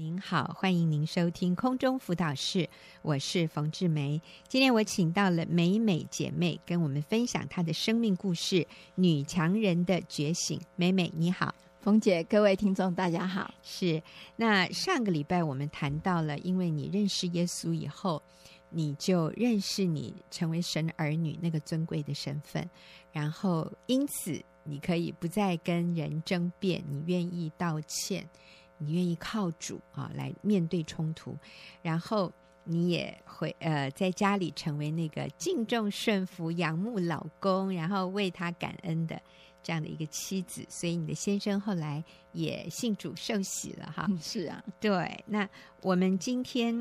您好，欢迎您收听空中辅导室，我是冯志梅。今天我请到了美美姐妹，跟我们分享她的生命故事《女强人的觉醒》。美美你好，冯姐，各位听众大家好。是，那上个礼拜我们谈到了，因为你认识耶稣以后，你就认识你成为神儿女那个尊贵的身份，然后因此你可以不再跟人争辩，你愿意道歉。你愿意靠主啊来面对冲突，然后你也会呃在家里成为那个敬重顺服、仰慕老公，然后为他感恩的这样的一个妻子。所以你的先生后来也信主受洗了哈。是啊，对。那我们今天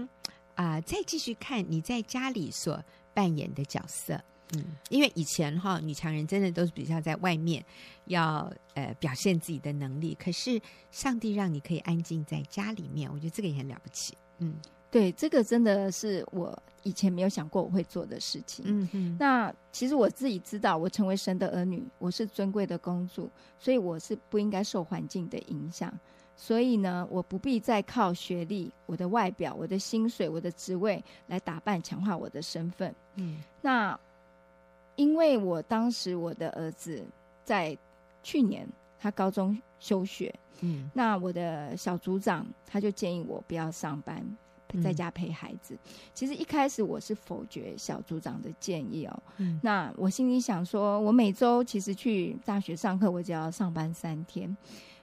啊、呃、再继续看你在家里所扮演的角色。嗯，因为以前哈女强人真的都是比较在外面要呃表现自己的能力，可是上帝让你可以安静在家里面，我觉得这个也很了不起。嗯，对，这个真的是我以前没有想过我会做的事情。嗯嗯，那其实我自己知道，我成为神的儿女，我是尊贵的公主，所以我是不应该受环境的影响。所以呢，我不必再靠学历、我的外表、我的薪水、我的职位来打扮、强化我的身份。嗯，那。因为我当时我的儿子在去年他高中休学，嗯，那我的小组长他就建议我不要上班，在家陪孩子。嗯、其实一开始我是否决小组长的建议哦，嗯，那我心里想说，我每周其实去大学上课，我只要上班三天。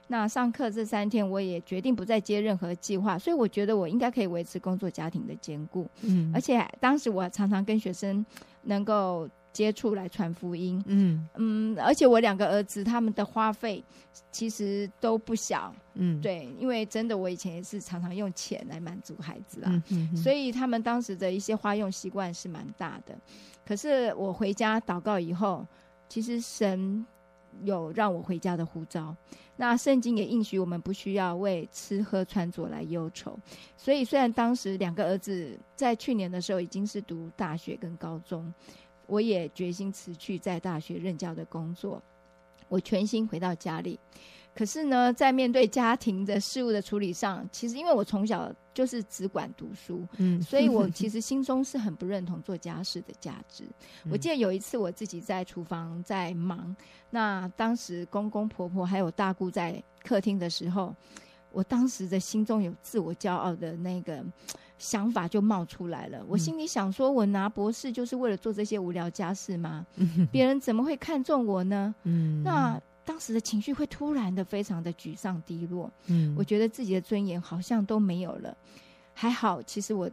那上课这三天，我也决定不再接任何计划，所以我觉得我应该可以维持工作家庭的兼顾，嗯，而且当时我常常跟学生能够。接触来传福音，嗯嗯，而且我两个儿子他们的花费其实都不小，嗯，对，因为真的我以前也是常常用钱来满足孩子啊，嗯，所以他们当时的一些花用习惯是蛮大的。可是我回家祷告以后，其实神有让我回家的呼召，那圣经也应许我们不需要为吃喝穿着来忧愁。所以虽然当时两个儿子在去年的时候已经是读大学跟高中。我也决心辞去在大学任教的工作，我全心回到家里。可是呢，在面对家庭的事务的处理上，其实因为我从小就是只管读书，嗯，所以我其实心中是很不认同做家事的价值。嗯。我记得有一次我自己在厨房在忙，那当时公公婆婆还有大姑在客厅的时候，我当时的心中有自我骄傲的那个。想法就冒出来了。我心里想说，我拿博士就是为了做这些无聊家事吗？别人怎么会看中我呢？嗯，那当时的情绪会突然的非常的沮丧低落。嗯，我觉得自己的尊严好像都没有了。还好，其实我。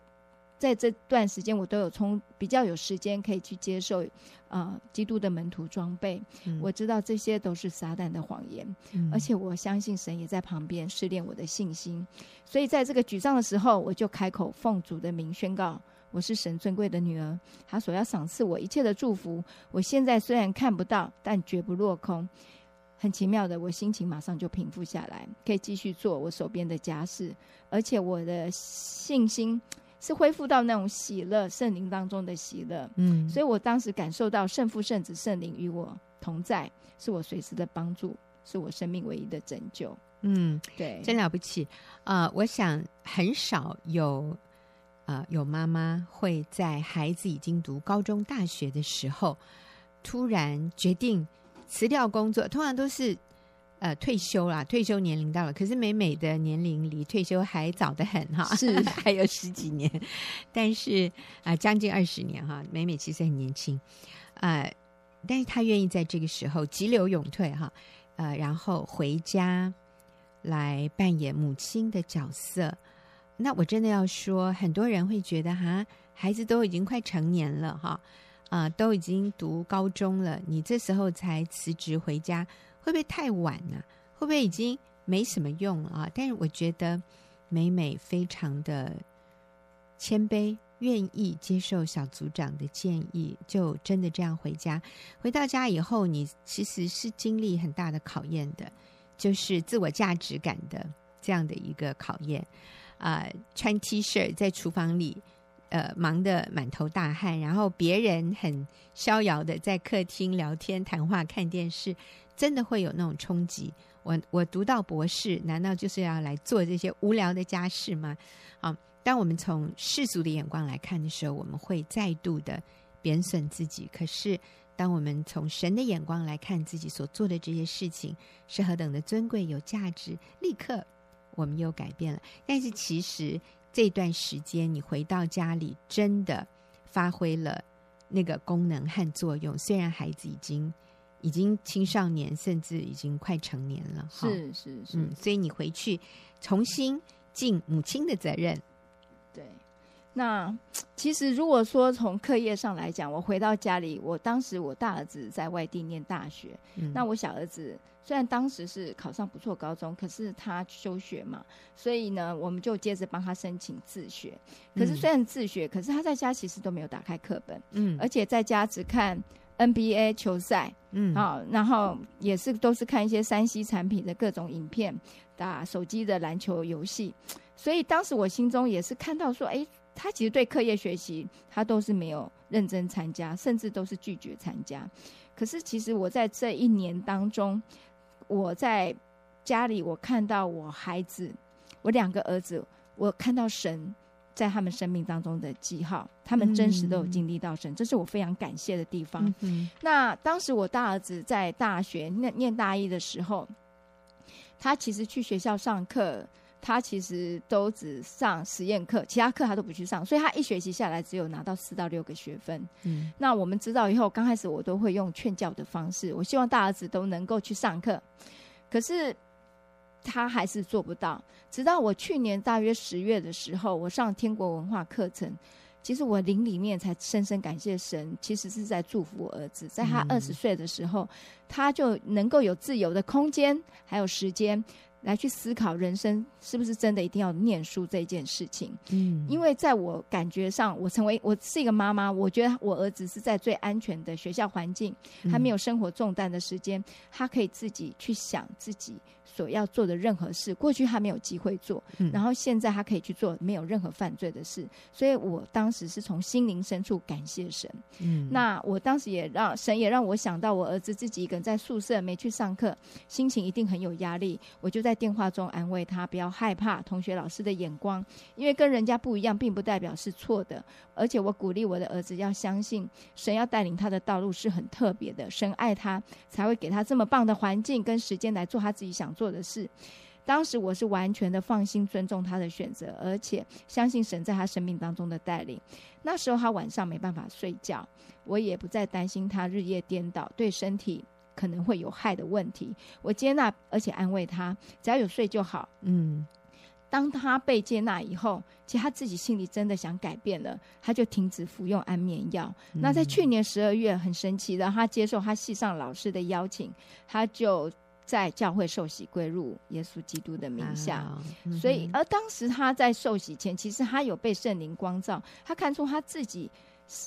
在这段时间，我都有充比较有时间可以去接受，呃，基督的门徒装备。嗯、我知道这些都是撒旦的谎言，嗯、而且我相信神也在旁边试炼我的信心。所以在这个沮丧的时候，我就开口奉主的名宣告：我是神尊贵的女儿，他所要赏赐我一切的祝福。我现在虽然看不到，但绝不落空。很奇妙的，我心情马上就平复下来，可以继续做我手边的家事，而且我的信心。是恢复到那种喜乐圣灵当中的喜乐，嗯，所以我当时感受到圣父、圣子、圣灵与我同在，是我随时的帮助，是我生命唯一的拯救。嗯，对，真了不起啊、呃！我想很少有啊、呃、有妈妈会在孩子已经读高中、大学的时候，突然决定辞掉工作，通常都是。呃，退休啦，退休年龄到了。可是美美的年龄离退休还早得很哈，是 还有十几年，但是啊、呃，将近二十年哈。美美其实很年轻，呃，但是她愿意在这个时候急流勇退哈，呃，然后回家来扮演母亲的角色。那我真的要说，很多人会觉得哈，孩子都已经快成年了哈，啊、呃，都已经读高中了，你这时候才辞职回家。会不会太晚呢、会不会已经没什么用了啊？但是我觉得美美非常的谦卑，愿意接受小组长的建议，就真的这样回家。回到家以后，你其实是经历很大的考验的，就是自我价值感的这样的一个考验。啊、穿 T 恤在厨房里，呃，忙得满头大汗，然后别人很逍遥的在客厅聊天、谈话、看电视。真的会有那种冲击，我我读到博士，难道就是要来做这些无聊的家事吗？啊，当我们从世俗的眼光来看的时候，我们会再度的贬损自己。可是，当我们从神的眼光来看自己所做的这些事情是何等的尊贵、有价值，立刻我们又改变了。但是，其实这段时间你回到家里，真的发挥了那个功能和作用。虽然孩子已经。已经青少年，甚至已经快成年了。是是是，嗯，所以你回去重新尽母亲的责任。对，那 其实如果说从课业上来讲，我回到家里，我当时我大儿子在外地念大学，嗯、那我小儿子虽然当时是考上不错高中，可是他休学嘛，所以呢，我们就接着帮他申请自学。可是虽然自学，嗯、可是他在家其实都没有打开课本，嗯，而且在家只看。NBA 球赛，嗯，好，然后也是都是看一些山西产品的各种影片，打手机的篮球游戏，所以当时我心中也是看到说，哎，他其实对课业学习他都是没有认真参加，甚至都是拒绝参加。可是其实我在这一年当中，我在家里我看到我孩子，我两个儿子，我看到神。在他们生命当中的记号，他们真实都有经历到神，嗯、这是我非常感谢的地方。嗯、那当时我大儿子在大学念念大一的时候，他其实去学校上课，他其实都只上实验课，其他课他都不去上，所以他一学期下来只有拿到四到六个学分。嗯，那我们知道以后，刚开始我都会用劝教的方式，我希望大儿子都能够去上课，可是。他还是做不到，直到我去年大约十月的时候，我上天国文化课程，其实我灵里面才深深感谢神，其实是在祝福我儿子，在他二十岁的时候，嗯、他就能够有自由的空间，还有时间。来去思考人生是不是真的一定要念书这件事情？嗯，因为在我感觉上，我成为我是一个妈妈，我觉得我儿子是在最安全的学校环境，他没有生活重担的时间，他可以自己去想自己所要做的任何事。过去他没有机会做，然后现在他可以去做没有任何犯罪的事，所以我当时是从心灵深处感谢神。嗯，那我当时也让神也让我想到我儿子自己一个人在宿舍没去上课，心情一定很有压力，我就在。电话中安慰他，不要害怕同学、老师的眼光，因为跟人家不一样，并不代表是错的。而且我鼓励我的儿子要相信，神要带领他的道路是很特别的，神爱他，才会给他这么棒的环境跟时间来做他自己想做的事。当时我是完全的放心、尊重他的选择，而且相信神在他生命当中的带领。那时候他晚上没办法睡觉，我也不再担心他日夜颠倒，对身体。可能会有害的问题，我接纳而且安慰他，只要有睡就好。嗯，当他被接纳以后，其实他自己心里真的想改变了，他就停止服用安眠药。嗯、那在去年十二月，很神奇的，他接受他系上老师的邀请，他就在教会受洗归入耶稣基督的名下。啊嗯、所以，而当时他在受洗前，其实他有被圣灵光照，他看出他自己。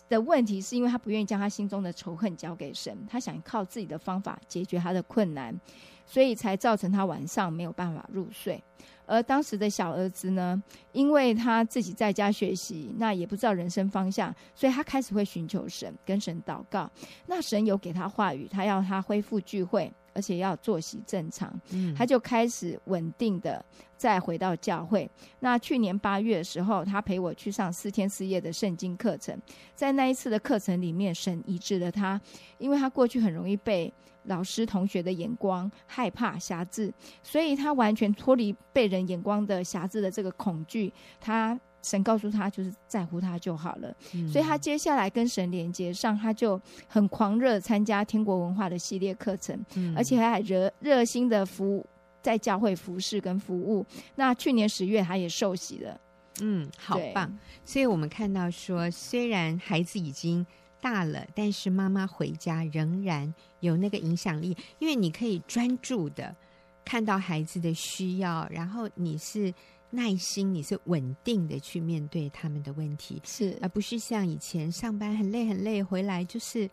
的问题是因为他不愿意将他心中的仇恨交给神，他想靠自己的方法解决他的困难，所以才造成他晚上没有办法入睡。而当时的小儿子呢，因为他自己在家学习，那也不知道人生方向，所以他开始会寻求神，跟神祷告。那神有给他话语，他要他恢复聚会。而且要作息正常，嗯，他就开始稳定的再回到教会。那去年八月的时候，他陪我去上四天四夜的圣经课程，在那一次的课程里面，神医治了他，因为他过去很容易被老师同学的眼光害怕辖制，所以他完全脱离被人眼光的辖制的这个恐惧，他。神告诉他，就是在乎他就好了。嗯、所以他接下来跟神连接上，他就很狂热参加天国文化的系列课程，嗯、而且还热热心的服务在教会服侍跟服务。那去年十月，他也受洗了。嗯，好棒。所以我们看到说，虽然孩子已经大了，但是妈妈回家仍然有那个影响力，因为你可以专注的看到孩子的需要，然后你是。耐心，你是稳定的去面对他们的问题，是而不是像以前上班很累很累回来就是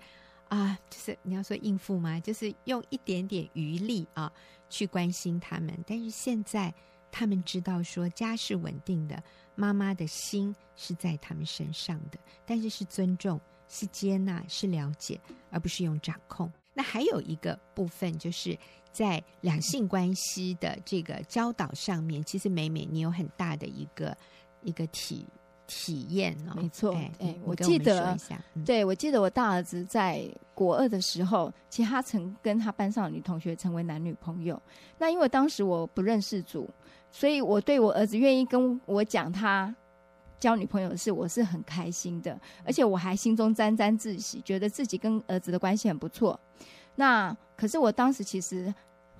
啊，就是你要说应付吗？就是用一点点余力啊去关心他们。但是现在他们知道说家是稳定的，妈妈的心是在他们身上的，但是是尊重、是接纳、是了解，而不是用掌控。那还有一个部分就是在两性关系的这个教导上面，其实美美你有很大的一个一个体体验哦。没错，哎，哎我记得，嗯、对我记得我大儿子在国二的时候，其实他曾跟他班上的女同学成为男女朋友。那因为当时我不认识主，所以我对我儿子愿意跟我讲他交女朋友的事，我是很开心的，而且我还心中沾沾自喜，觉得自己跟儿子的关系很不错。那可是我当时其实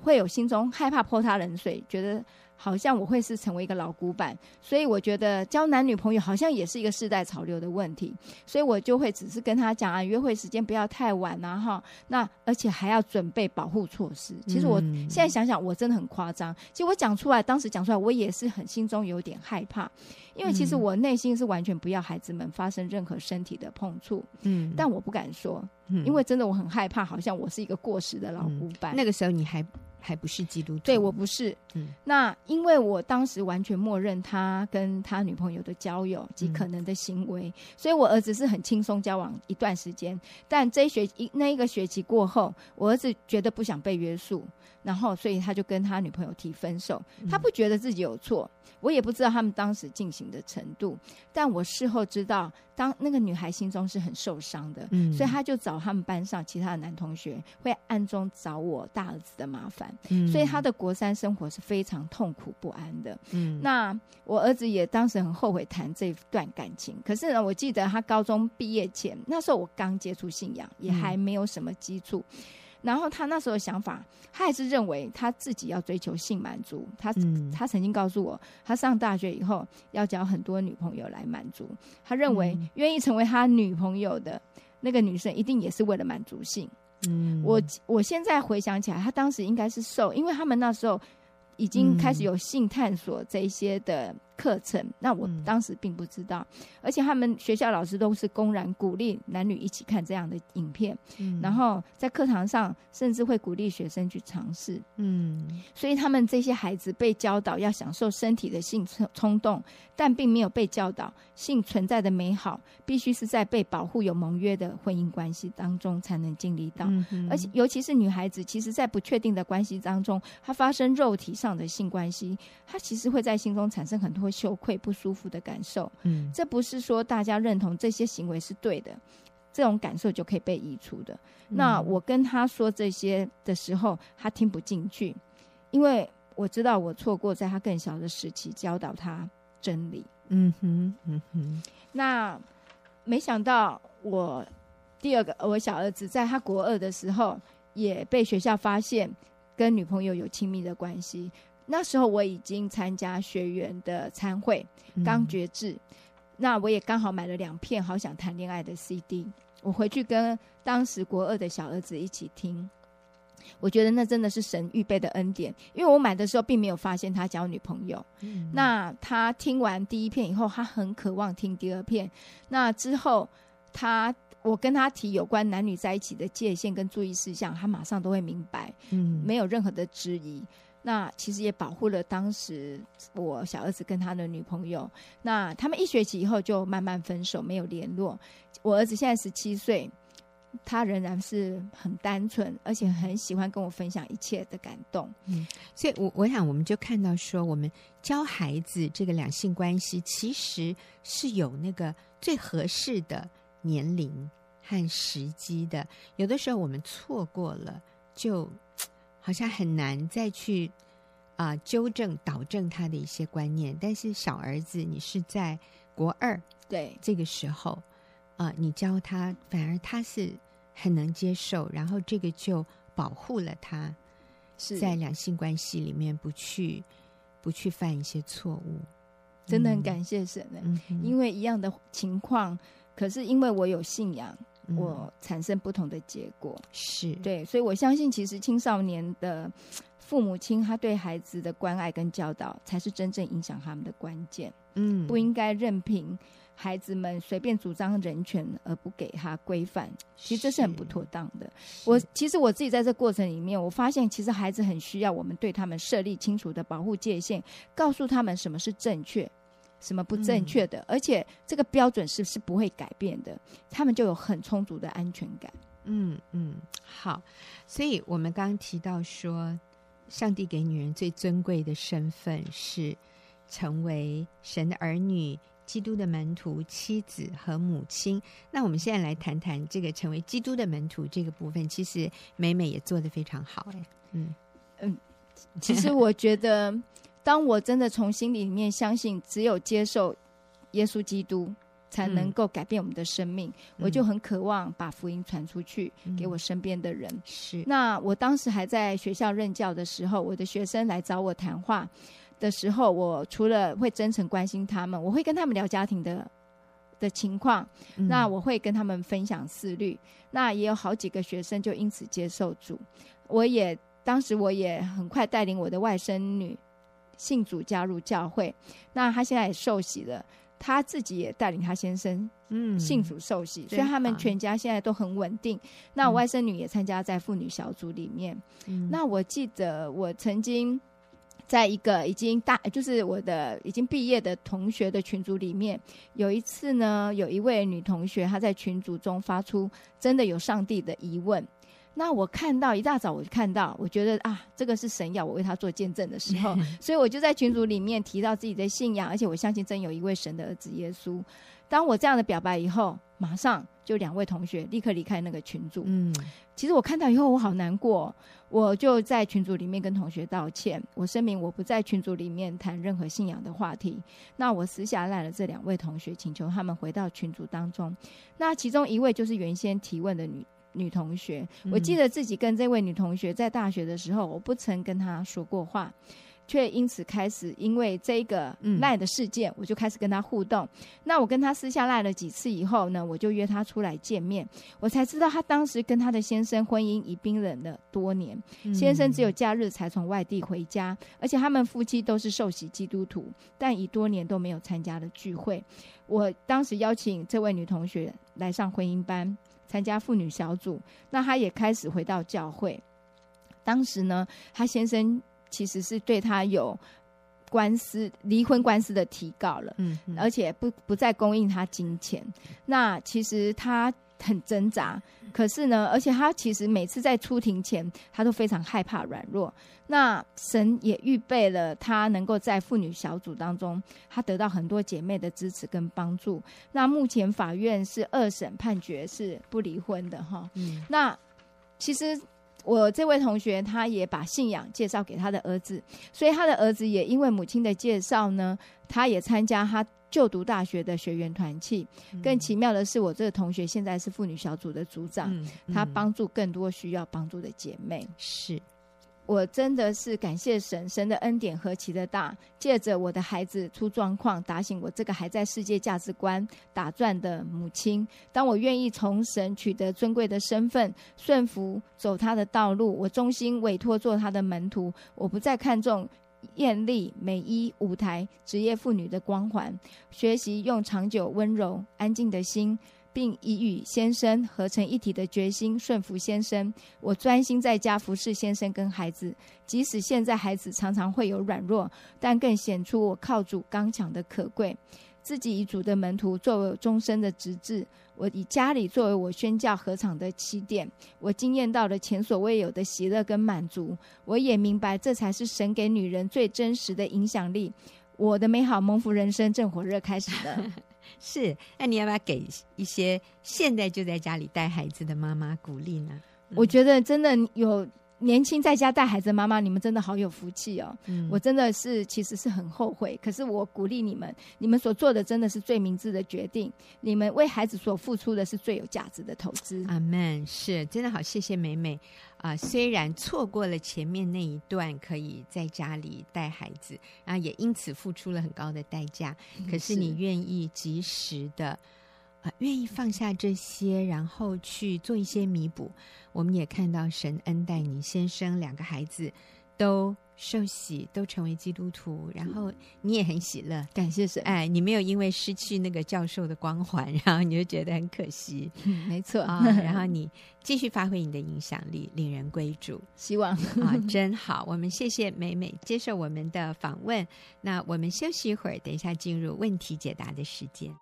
会有心中害怕泼他冷水，觉得。好像我会是成为一个老古板，所以我觉得交男女朋友好像也是一个世代潮流的问题，所以我就会只是跟他讲啊，约会时间不要太晚啊，哈，那而且还要准备保护措施。其实我现在想想，我真的很夸张。其实我讲出来，当时讲出来，我也是很心中有点害怕，因为其实我内心是完全不要孩子们发生任何身体的碰触，嗯，但我不敢说，因为真的我很害怕，好像我是一个过时的老古板。那个时候你还。还不是基督徒？对，我不是。嗯，那因为我当时完全默认他跟他女朋友的交友及可能的行为，嗯、所以我儿子是很轻松交往一段时间。但这一学一那一个学期过后，我儿子觉得不想被约束，然后所以他就跟他女朋友提分手。他不觉得自己有错。我也不知道他们当时进行的程度，但我事后知道，当那个女孩心中是很受伤的，嗯，所以她就找他们班上其他的男同学，会暗中找我大儿子的麻烦，嗯，所以他的国三生活是非常痛苦不安的，嗯，那我儿子也当时很后悔谈这段感情，可是呢，我记得他高中毕业前，那时候我刚接触信仰，也还没有什么基础。嗯然后他那时候的想法，他还是认为他自己要追求性满足。他、嗯、他曾经告诉我，他上大学以后要交很多女朋友来满足。他认为愿意成为他女朋友的那个女生，一定也是为了满足性。嗯，我我现在回想起来，他当时应该是受，因为他们那时候已经开始有性探索这一些的。课程，那我当时并不知道，嗯、而且他们学校老师都是公然鼓励男女一起看这样的影片，嗯、然后在课堂上甚至会鼓励学生去尝试，嗯，所以他们这些孩子被教导要享受身体的性冲冲动，但并没有被教导性存在的美好，必须是在被保护有盟约的婚姻关系当中才能经历到，嗯、而且尤其是女孩子，其实在不确定的关系当中，她发生肉体上的性关系，她其实会在心中产生很多。会羞愧、不舒服的感受，嗯，这不是说大家认同这些行为是对的，这种感受就可以被移除的。嗯、那我跟他说这些的时候，他听不进去，因为我知道我错过在他更小的时期教导他真理。嗯哼，嗯哼。那没想到我第二个我小儿子在他国二的时候，也被学校发现跟女朋友有亲密的关系。那时候我已经参加学员的餐会，刚觉志，嗯、那我也刚好买了两片《好想谈恋爱》的 CD，我回去跟当时国二的小儿子一起听，我觉得那真的是神预备的恩典，因为我买的时候并没有发现他交女朋友，嗯、那他听完第一片以后，他很渴望听第二片，那之后他我跟他提有关男女在一起的界限跟注意事项，他马上都会明白，嗯，没有任何的质疑。那其实也保护了当时我小儿子跟他的女朋友。那他们一学期以后就慢慢分手，没有联络。我儿子现在十七岁，他仍然是很单纯，而且很喜欢跟我分享一切的感动。嗯，所以我我想，我们就看到说，我们教孩子这个两性关系，其实是有那个最合适的年龄和时机的。有的时候我们错过了，就。好像很难再去啊、呃、纠正、导正他的一些观念，但是小儿子，你是在国二，对。这个时候啊、呃，你教他，反而他是很能接受，然后这个就保护了他，是。在两性关系里面不去不去犯一些错误，真的很感谢神呢，嗯、因为一样的情况，可是因为我有信仰。我产生不同的结果，是对，所以我相信，其实青少年的 父母亲，他对孩子的关爱跟教导，才是真正影响他们的关键。嗯，不应该任凭孩子们随便主张人权而不给他规范，其实这是很不妥当的。我其实我自己在这过程里面，我发现其实孩子很需要我们对他们设立清楚的保护界限，告诉他们什么是正确。什么不正确的，嗯、而且这个标准是是不会改变的，他们就有很充足的安全感。嗯嗯，好。所以我们刚刚提到说，上帝给女人最尊贵的身份是成为神的儿女、基督的门徒、妻子和母亲。那我们现在来谈谈这个成为基督的门徒这个部分。其实美美也做得非常好，哎，嗯嗯。其实我觉得，当我真的从心里面相信，只有接受耶稣基督。才能够改变我们的生命，嗯、我就很渴望把福音传出去，嗯、给我身边的人。是，那我当时还在学校任教的时候，我的学生来找我谈话的时候，我除了会真诚关心他们，我会跟他们聊家庭的的情况，嗯、那我会跟他们分享思虑。那也有好几个学生就因此接受主。我也当时我也很快带领我的外甥女信主加入教会，那他现在也受洗了。他自己也带领他先生，嗯，信主受洗，所以他们全家现在都很稳定。那我外甥女也参加在妇女小组里面。嗯，那我记得我曾经在一个已经大，就是我的已经毕业的同学的群组里面，有一次呢，有一位女同学她在群组中发出真的有上帝的疑问。那我看到一大早我就看到，我觉得啊，这个是神要我为他做见证的时候，所以我就在群组里面提到自己的信仰，而且我相信真有一位神的儿子耶稣。当我这样的表白以后，马上就两位同学立刻离开那个群组。嗯，其实我看到以后我好难过，我就在群组里面跟同学道歉，我声明我不在群组里面谈任何信仰的话题。那我私下赖了这两位同学，请求他们回到群组当中。那其中一位就是原先提问的女。女同学，我记得自己跟这位女同学在大学的时候，我不曾跟她说过话，却因此开始因为这个赖的事件，我就开始跟她互动。那我跟她私下赖了几次以后呢，我就约她出来见面，我才知道她当时跟她的先生婚姻已冰冷了多年，先生只有假日才从外地回家，而且他们夫妻都是受洗基督徒，但已多年都没有参加了聚会。我当时邀请这位女同学来上婚姻班。参加妇女小组，那她也开始回到教会。当时呢，她先生其实是对她有官司、离婚官司的提告了，嗯，嗯，而且不不再供应她金钱。那其实她很挣扎，可是呢，而且他其实每次在出庭前，他都非常害怕软弱。那神也预备了他能够在妇女小组当中，他得到很多姐妹的支持跟帮助。那目前法院是二审判决是不离婚的哈。嗯。那其实我这位同学，他也把信仰介绍给他的儿子，所以他的儿子也因为母亲的介绍呢，他也参加他就读大学的学员团契。更奇妙的是，我这个同学现在是妇女小组的组长，他帮助更多需要帮助的姐妹。是。我真的是感谢神，神的恩典何其的大！借着我的孩子出状况，打醒我这个还在世界价值观打转的母亲。当我愿意从神取得尊贵的身份，顺服走他的道路，我衷心委托做他的门徒。我不再看重艳丽、美衣、舞台、职业妇女的光环，学习用长久、温柔、安静的心。并以与先生合成一体的决心顺服先生。我专心在家服侍先生跟孩子，即使现在孩子常常会有软弱，但更显出我靠主刚强的可贵。自己以主的门徒作为终身的职志，我以家里作为我宣教合场的起点。我惊艳到了前所未有的喜乐跟满足。我也明白，这才是神给女人最真实的影响力。我的美好蒙福人生正火热开始了。是，那你要不要给一些现在就在家里带孩子的妈妈鼓励呢？我觉得真的有年轻在家带孩子的妈妈，你们真的好有福气哦！嗯，我真的是其实是很后悔，可是我鼓励你们，你们所做的真的是最明智的决定，你们为孩子所付出的是最有价值的投资。阿门，是真的好，谢谢美美。啊、呃，虽然错过了前面那一段可以在家里带孩子，然后也因此付出了很高的代价，可是你愿意及时的啊、呃，愿意放下这些，然后去做一些弥补。我们也看到神恩待你先生两个孩子都。受洗都成为基督徒，然后你也很喜乐，感谢神。哎，你没有因为失去那个教授的光环，然后你就觉得很可惜。嗯，没错啊。然后你继续发挥你的影响力，令人归主。希望啊，真好。我们谢谢美美接受我们的访问。那我们休息一会儿，等一下进入问题解答的时间。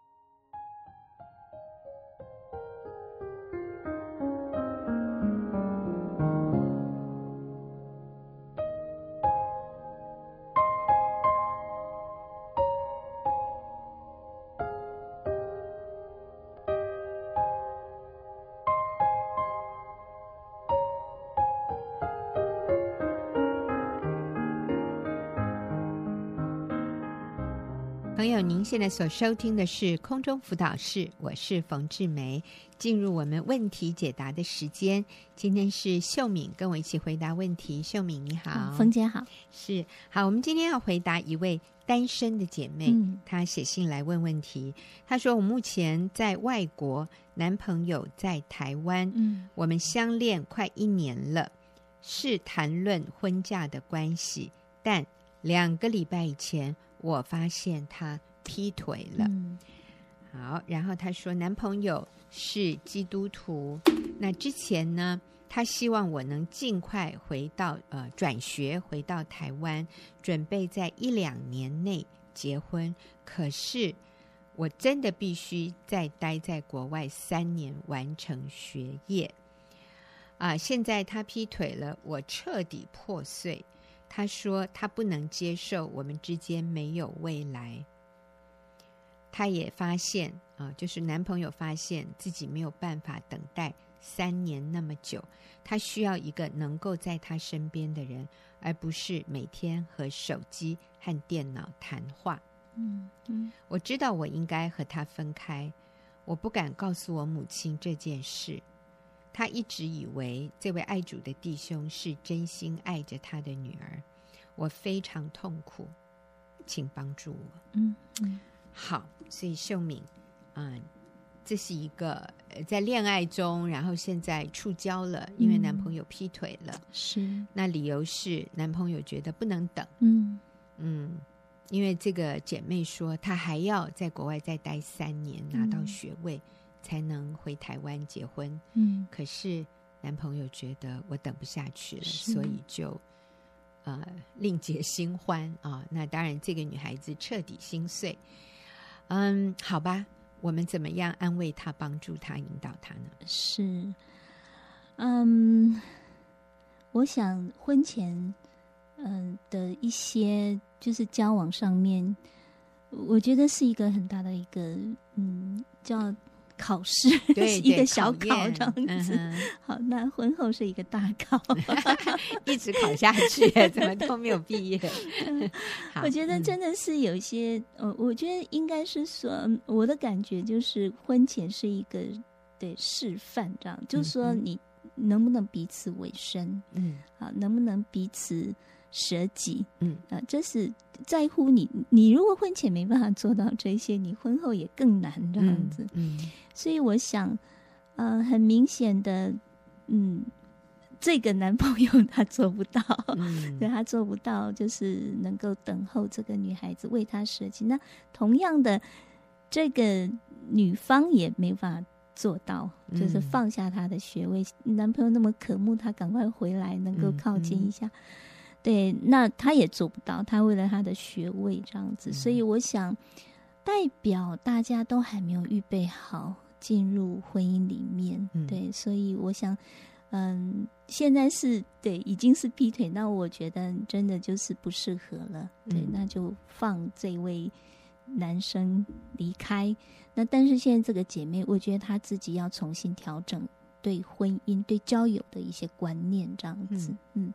朋友，您现在所收听的是空中辅导室，我是冯志梅。进入我们问题解答的时间，今天是秀敏跟我一起回答问题。秀敏你好，冯姐好，是好。我们今天要回答一位单身的姐妹，嗯、她写信来问问题。她说：“我目前在外国，男朋友在台湾，嗯，我们相恋快一年了，是谈论婚嫁的关系，但两个礼拜以前。”我发现他劈腿了。嗯、好，然后他说，男朋友是基督徒。那之前呢，他希望我能尽快回到呃转学回到台湾，准备在一两年内结婚。可是我真的必须再待在国外三年完成学业。啊、呃，现在他劈腿了，我彻底破碎。他说他不能接受我们之间没有未来。他也发现啊，就是男朋友发现自己没有办法等待三年那么久，他需要一个能够在他身边的人，而不是每天和手机和电脑谈话。嗯嗯，我知道我应该和他分开，我不敢告诉我母亲这件事。他一直以为这位爱主的弟兄是真心爱着他的女儿，我非常痛苦，请帮助我。嗯嗯，好，所以秀敏，嗯，这是一个在恋爱中，然后现在触礁了，因为男朋友劈腿了。嗯、是，那理由是男朋友觉得不能等。嗯嗯，因为这个姐妹说，她还要在国外再待三年，拿到学位。嗯才能回台湾结婚。嗯，可是男朋友觉得我等不下去了，所以就呃另结新欢啊。那当然，这个女孩子彻底心碎。嗯，好吧，我们怎么样安慰她、帮助她、引导她呢？是，嗯，我想婚前嗯的一些就是交往上面，我觉得是一个很大的一个嗯叫。考试 是一个小考这样子，嗯、好，那婚后是一个大考，一直考下去，怎么都没有毕业。我觉得真的是有一些，呃、嗯，我觉得应该是说，我的感觉就是婚前是一个对示范，这样，就是说你能不能彼此委身，嗯，好，能不能彼此。舍己，嗯啊，这是在乎你。你如果婚前没办法做到这些，你婚后也更难这样子。嗯，嗯，所以我想，呃，很明显的，嗯，这个男朋友他做不到，嗯，对，他做不到，就是能够等候这个女孩子为他舍己。那同样的，这个女方也没法做到，就是放下他的学位。嗯，男朋友那么渴慕他赶快回来，能够靠近一下。嗯嗯对，那他也做不到。他为了他的学位这样子，所以我想，代表大家都还没有预备好进入婚姻里面。对，所以我想，嗯，现在是对，已经是劈腿，那我觉得真的就是不适合了。对，那就放这位男生离开。那但是现在这个姐妹，我觉得她自己要重新调整。对婚姻、对交友的一些观念，这样子，嗯，嗯，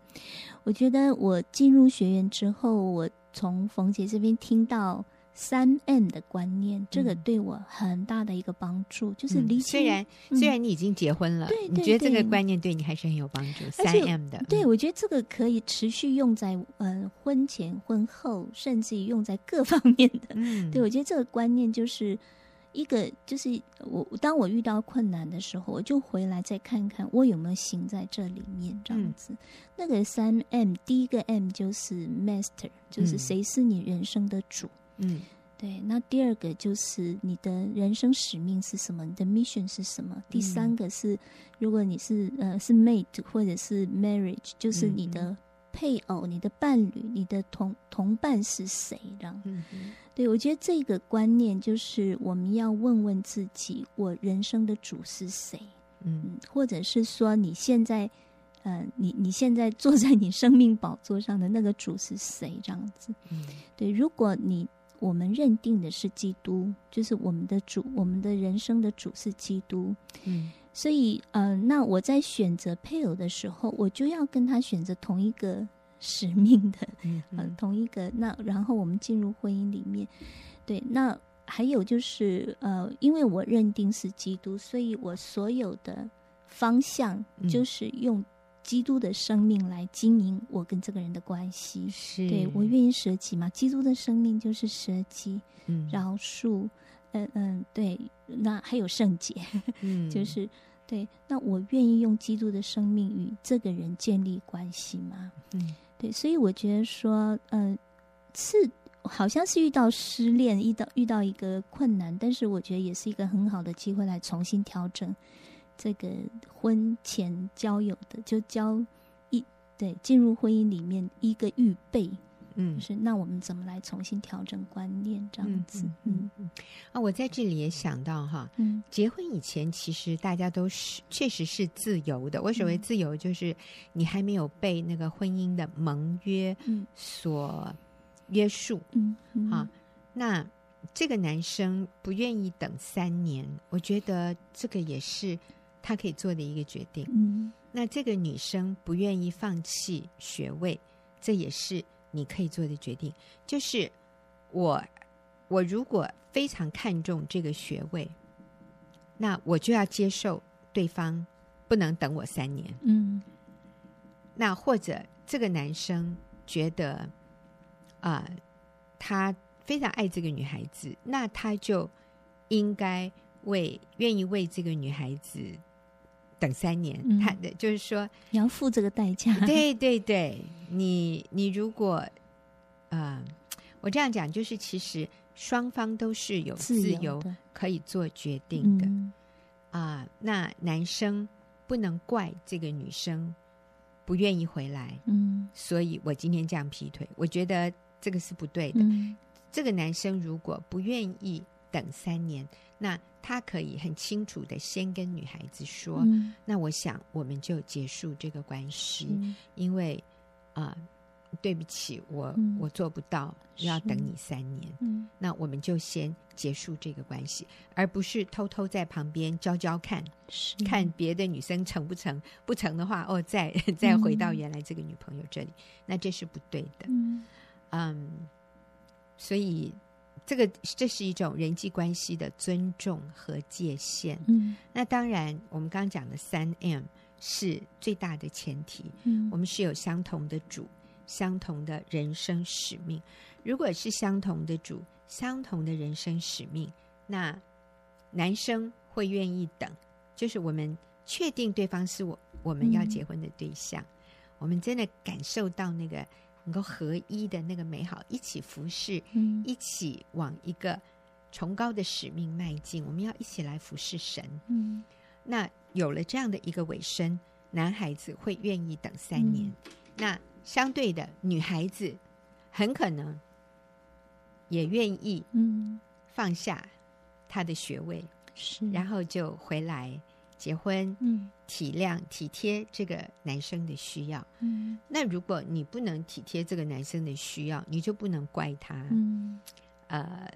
我觉得我进入学院之后，我从冯姐这边听到三 M 的观念，嗯、这个对我很大的一个帮助，就是理解。虽然、嗯、虽然你已经结婚了，对，对，对，你觉得这个观念对你还是很有帮助。三 M 的，对，我觉得这个可以持续用在呃婚前、婚后，甚至于用在各方面的。嗯，对，我觉得这个观念就是。一个就是我，当我遇到困难的时候，我就回来再看看我有没有行在这里面，这样子。嗯、那个三 M，第一个 M 就是 Master，就是谁是你人生的主。嗯，对。那第二个就是你的人生使命是什么？你的 mission 是什么？嗯、第三个是，如果你是呃是 mate 或者是 marriage，就是你的。配偶、你的伴侣、你的同同伴是谁？这样，嗯、对，我觉得这个观念就是我们要问问自己：我人生的主是谁？嗯，或者是说你现在，呃，你你现在坐在你生命宝座上的那个主是谁？这样子，嗯，对。如果你我们认定的是基督，就是我们的主，我们的人生的主是基督，嗯。所以，呃，那我在选择配偶的时候，我就要跟他选择同一个使命的，嗯、呃，同一个。那然后我们进入婚姻里面，对，那还有就是呃，因为我认定是基督，所以我所有的方向就是用基督的生命来经营我跟这个人的关系。是，对，我愿意舍己嘛？基督的生命就是舍己、嗯、饶恕，嗯嗯，对。那还有圣洁，嗯，就是对。那我愿意用基督的生命与这个人建立关系吗？嗯，对。所以我觉得说，嗯、呃，是。好像是遇到失恋，遇到遇到一个困难，但是我觉得也是一个很好的机会来重新调整这个婚前交友的，就交一对进入婚姻里面一个预备，嗯，就是那我们怎么来重新调整观念这样子，嗯嗯啊，我在这里也想到哈，嗯，结婚以前其实大家都是确实是自由的，我所谓自由？就是你还没有被那个婚姻的盟约所。约束，嗯，嗯。啊，那这个男生不愿意等三年，我觉得这个也是他可以做的一个决定。嗯，那这个女生不愿意放弃学位，这也是你可以做的决定。就是我，我如果非常看重这个学位，那我就要接受对方不能等我三年。嗯，那或者这个男生觉得。啊、呃，他非常爱这个女孩子，那他就应该为愿意为这个女孩子等三年。嗯、他的就是说，你要付这个代价。对对对，你你如果啊、呃，我这样讲，就是其实双方都是有自由可以做决定的啊、嗯呃。那男生不能怪这个女生不愿意回来，嗯，所以我今天这样劈腿，我觉得。这个是不对的。嗯，这个男生如果不愿意等三年，那他可以很清楚的先跟女孩子说：“嗯，那我想我们就结束这个关系，嗯，因为啊，呃，对不起，我，嗯，我做不到要等你三年。嗯，那我们就先结束这个关系，而不是偷偷在旁边教教看，看别的女生成不成，不成的话，哦，再 再回到原来这个女朋友这里，嗯，那这是不对的。嗯。嗯，所以这个这是一种人际关系的尊重和界限。嗯，那当然，我们刚刚讲的三 M 是最大的前提。嗯，我们是有相同的主，相同的人生使命。如果是相同的主，相同的人生使命，那男生会愿意等，就是我们确定对方是我我们要结婚的对象，嗯，我们真的感受到那个。能够合一的那个美好，一起服侍，嗯，一起往一个崇高的使命迈进。我们要一起来服侍神，嗯。那有了这样的一个尾声，男孩子会愿意等三年。嗯，那相对的，女孩子很可能也愿意，嗯，放下她的学位，是，然后就回来。结婚，嗯，体谅体贴这个男生的需要，嗯，那如果你不能体贴这个男生的需要，你就不能怪他，嗯，呃，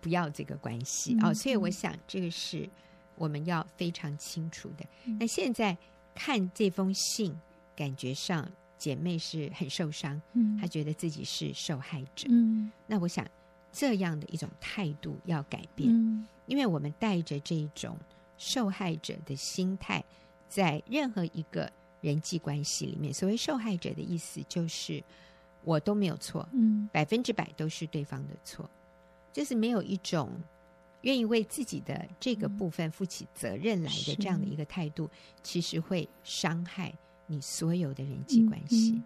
不要这个关系，嗯，哦。所以我想，这个是我们要非常清楚的。嗯，那现在看这封信，感觉上姐妹是很受伤，嗯，她觉得自己是受害者，嗯，那我想这样的一种态度要改变，嗯，因为我们带着这一种。受害者的心态，在任何一个人际关系里面，所谓受害者的意思就是我都没有错，嗯，百分之百都是对方的错，就是没有一种愿意为自己的这个部分负起责任来的这样的一个态度，其实会伤害你所有的人际关系。嗯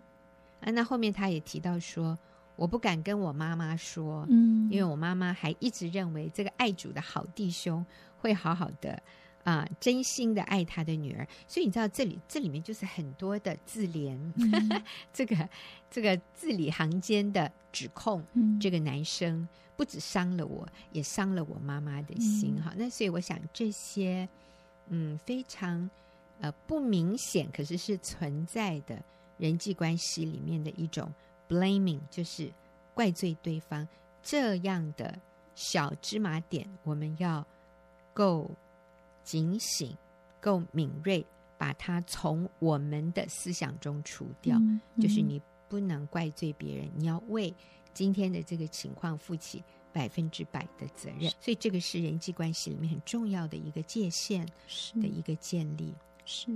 嗯、啊，那后面他也提到说，我不敢跟我妈妈说，嗯，因为我妈妈还一直认为这个爱主的好弟兄会好好的。啊，真心的爱他的女儿，所以你知道这里这里面就是很多的自怜，嗯、这个这个字里行间的指控，嗯、这个男生不止伤了我，也伤了我妈妈的心哈、嗯。那所以我想这些嗯非常呃不明显，可是是存在的人际关系里面的一种 blaming，就是怪罪对方这样的小芝麻点，我们要够。警醒，够敏锐，把它从我们的思想中除掉。嗯嗯、就是你不能怪罪别人，你要为今天的这个情况负起百分之百的责任。所以这个是人际关系里面很重要的一个界限的一个建立。是，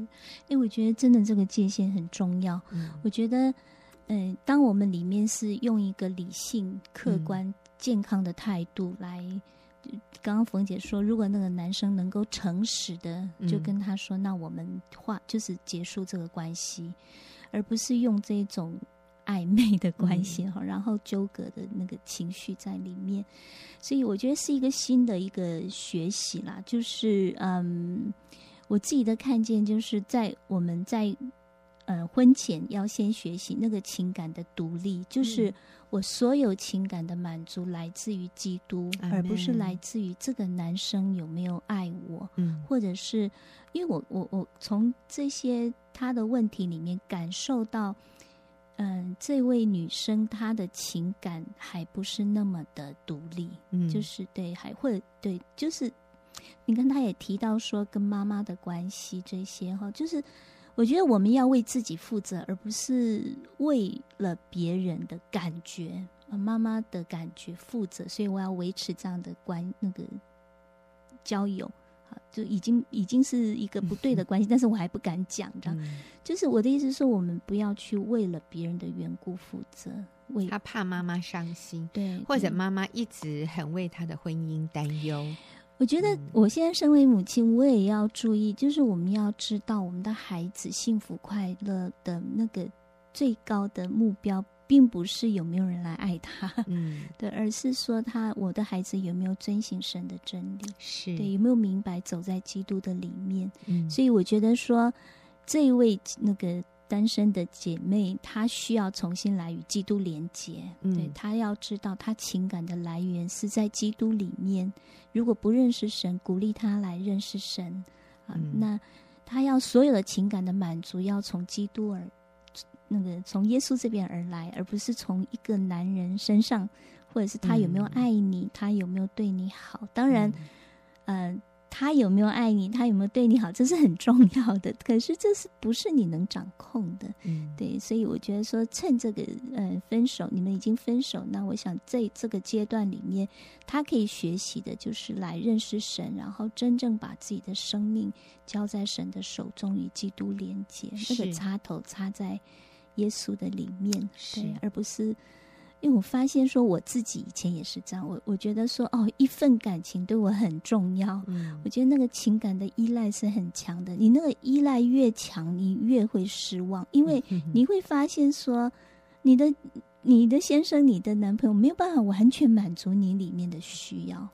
哎，我觉得真的这个界限很重要。嗯，我觉得，嗯、呃，当我们里面是用一个理性、客观、嗯、健康的态度来，刚刚冯姐说，如果那个男生能够诚实的就跟他说，嗯、那我们话就是结束这个关系，而不是用这种暧昧的关系哈，嗯、然后纠葛的那个情绪在里面。所以我觉得是一个新的一个学习啦，就是嗯。我自己的看见，就是在我们在呃婚前要先学习那个情感的独立，就是我所有情感的满足来自于基督，嗯、而不是来自于这个男生有没有爱我，嗯，或者是因为我我我从这些他的问题里面感受到，嗯、呃，这位女生她的情感还不是那么的独立，嗯，就是对，还会对，就是。你看，他也提到说跟妈妈的关系这些哈，就是我觉得我们要为自己负责，而不是为了别人的感觉、妈妈的感觉负责。所以我要维持这样的关那个交友，就已经已经是一个不对的 关系，但是我还不敢讲，这样。就是我的意思是说，我们不要去为了别人的缘故负责，为他怕妈妈伤心，对，或者妈妈一直很为他的婚姻担忧。我觉得我现在身为母亲，我也要注意，就是我们要知道我们的孩子幸福快乐的那个最高的目标，并不是有没有人来爱他，嗯，对，而是说他我的孩子有没有遵行神的真理，是。对，有没有明白走在基督的里面，嗯，所以我觉得说这一位那个。单身的姐妹，她需要重新来与基督连接。嗯、对，她要知道，她情感的来源是在基督里面。如果不认识神，鼓励她来认识神。啊，嗯、那她要所有的情感的满足，要从基督而那个从耶稣这边而来，而不是从一个男人身上，或者是他有没有爱你，嗯、他有没有对你好。当然，嗯。呃他有没有爱你？他有没有对你好？这是很重要的。可是这是不是你能掌控的？嗯，对。所以我觉得说，趁这个呃分手，你们已经分手，那我想在这个阶段里面，他可以学习的就是来认识神，然后真正把自己的生命交在神的手中，与基督连接。是那个插头插在耶稣的里面，是对，而不是。因为我发现说我自己以前也是这样，我我觉得说哦，一份感情对我很重要。嗯，我觉得那个情感的依赖是很强的。你那个依赖越强，你越会失望，因为你会发现说，你的你的先生、你的男朋友没有办法完全满足你里面的需要。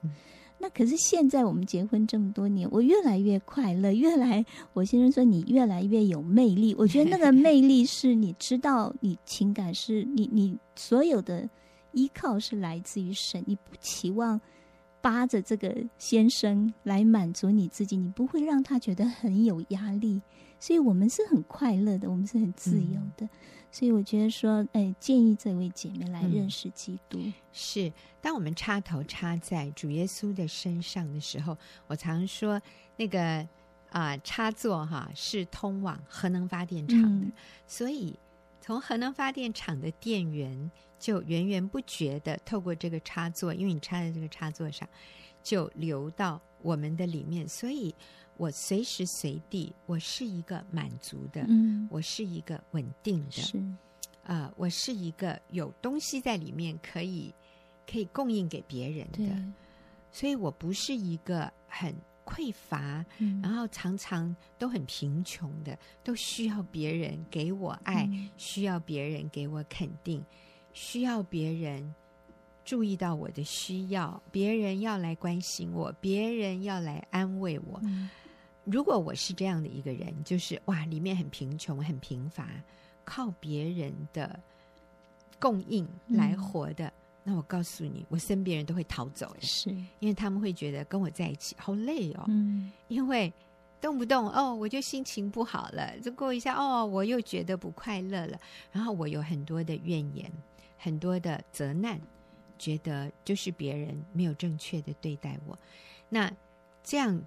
那可是现在我们结婚这么多年，我越来越快乐，越来我先生说你越来越有魅力。我觉得那个魅力是你知道，你情感是你你所有的依靠是来自于神，你不期望扒着这个先生来满足你自己，你不会让他觉得很有压力，所以我们是很快乐的，我们是很自由的。嗯所以我觉得说，哎，建议这位姐妹来认识基督。嗯、是，当我们插头插在主耶稣的身上的时候，我常说那个啊、呃、插座哈是通往核能发电厂的，嗯、所以从核能发电厂的电源就源源不绝的透过这个插座，因为你插在这个插座上，就流到我们的里面，所以。我随时随地，我是一个满足的，嗯，我是一个稳定的，是，啊、呃，我是一个有东西在里面可以可以供应给别人的，所以我不是一个很匮乏，嗯、然后常常都很贫穷的，都需要别人给我爱，嗯、需要别人给我肯定，需要别人注意到我的需要，别人要来关心我，别人要来安慰我。嗯如果我是这样的一个人，就是哇，里面很贫穷、很贫乏，靠别人的供应来活的，嗯、那我告诉你，我身边人都会逃走，是。因为他们会觉得跟我在一起好累哦，嗯，因为动不动哦，我就心情不好了，就过一下哦，我又觉得不快乐了，然后我有很多的怨言，很多的责难，觉得就是别人没有正确的对待我，那这样。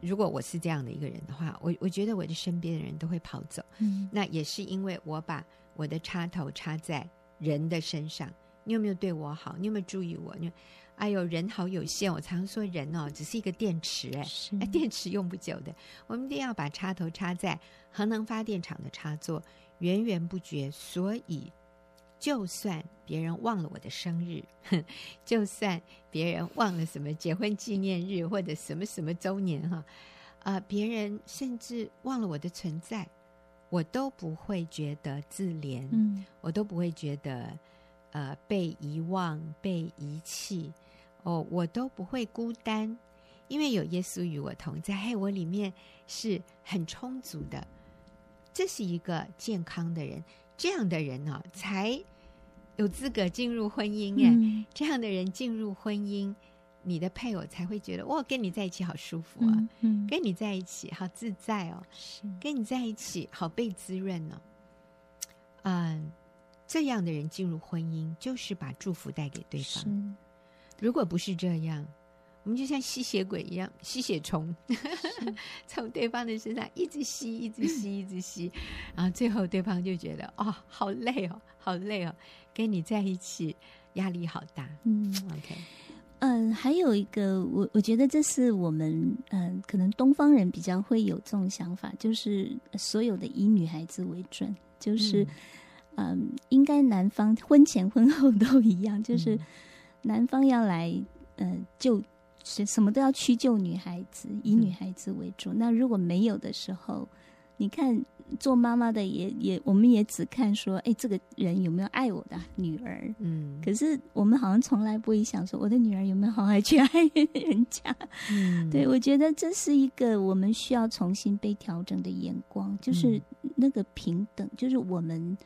如果我是这样的一个人的话，我我觉得我的身边的人都会跑走。嗯，那也是因为我把我的插头插在人的身上，你有没有对我好？你有没有注意我？你，哎呦，人好有限。我常说人哦，只是一个电池，哎，哎，电池用不久的。我们一定要把插头插在核能发电厂的插座，源源不绝。所以，就算别人忘了我的生日，就算别人忘了什么结婚纪念日或者什么什么周年哈，啊、呃，别人甚至忘了我的存在，我都不会觉得自怜，嗯，我都不会觉得。呃，被遗忘、被遗弃，哦，我都不会孤单，因为有耶稣与我同在，嘿，我里面是很充足的。这是一个健康的人，这样的人呢、哦，才有资格进入婚姻。哎、嗯，这样的人进入婚姻，你的配偶才会觉得，哇，跟你在一起好舒服啊，嗯嗯、跟你在一起好自在哦，是跟你在一起好被滋润哦，嗯。这样的人进入婚姻，就是把祝福带给对方。如果不是这样，我们就像吸血鬼一样，吸血虫，是 从对方的身上一直吸，一直吸，一直吸，然后最后对方就觉得哦，好累哦，好累哦，跟你在一起压力好大。嗯，OK，嗯，还有一个，我我觉得这是我们嗯，可能东方人比较会有这种想法，就是所有的以女孩子为准，就是。嗯嗯，应该男方婚前婚后都一样，就是男方要来，呃，就什么都要屈就女孩子，以女孩子为主。嗯、那如果没有的时候，你看做妈妈的也也，我们也只看说，哎，这个人有没有爱我的女儿？嗯，可是我们好像从来不会想说，我的女儿有没有好好去爱人家？嗯，对，我觉得这是一个我们需要重新被调整的眼光，就是那个平等，就是我们。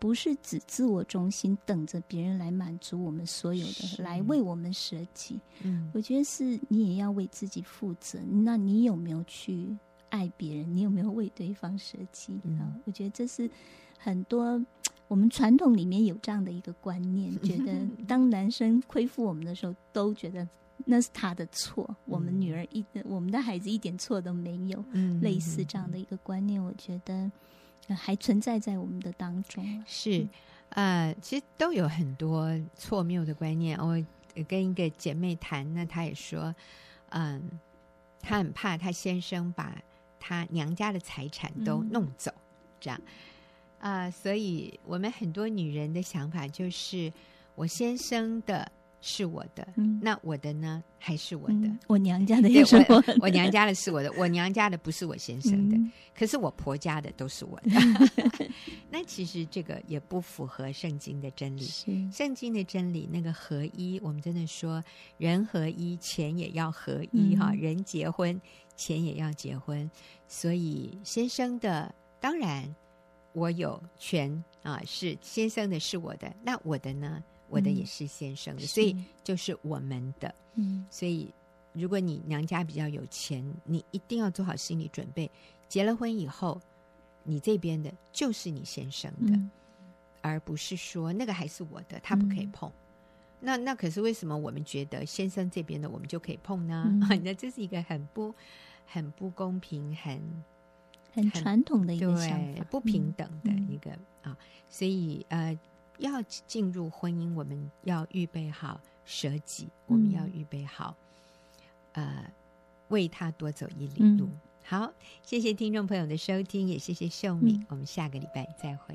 不是只自我中心，等着别人来满足我们所有的，来为我们舍己。嗯，我觉得是你也要为自己负责。那你有没有去爱别人？你有没有为对方舍己？嗯，我觉得这是很多我们传统里面有这样的一个观念，觉得 当男生亏负我们的时候，都觉得那是他的错。嗯，我们女儿一，我们的孩子一点错都没有。嗯，类似这样的一个观念，我觉得。还存在在我们的当中，是，呃，其实都有很多错谬的观念。我跟一个姐妹谈，那她也说，嗯，她很怕她先生把她娘家的财产都弄走，嗯、这样，啊、呃，所以我们很多女人的想法就是，我先生的。是我的，嗯、那我的呢？还是我的？嗯、我娘家的也是我的，我，我娘家的是我的，我娘家的不是我先生的，嗯、可是我婆家的都是我的。那其实这个也不符合圣经的真理。是圣经的真理，那个合一，我们真的说人合一，钱也要合一哈。嗯、人结婚，钱也要结婚。所以先生的，当然我有权啊，是先生的是我的，那我的呢？我的也是先生的，嗯、所以就是我们的。嗯，所以如果你娘家比较有钱，你一定要做好心理准备，结了婚以后，你这边的就是你先生的，嗯、而不是说那个还是我的，他不可以碰。嗯、那那可是为什么我们觉得先生这边的我们就可以碰呢？那、嗯、这是一个很不很不公平、很很传统的一个想法，对不平等的一个、嗯、啊。所以呃。要进入婚姻，我们要预备好舍己，嗯、我们要预备好，呃，为他多走一里路。嗯、好，谢谢听众朋友的收听，也谢谢秀敏，嗯、我们下个礼拜再会。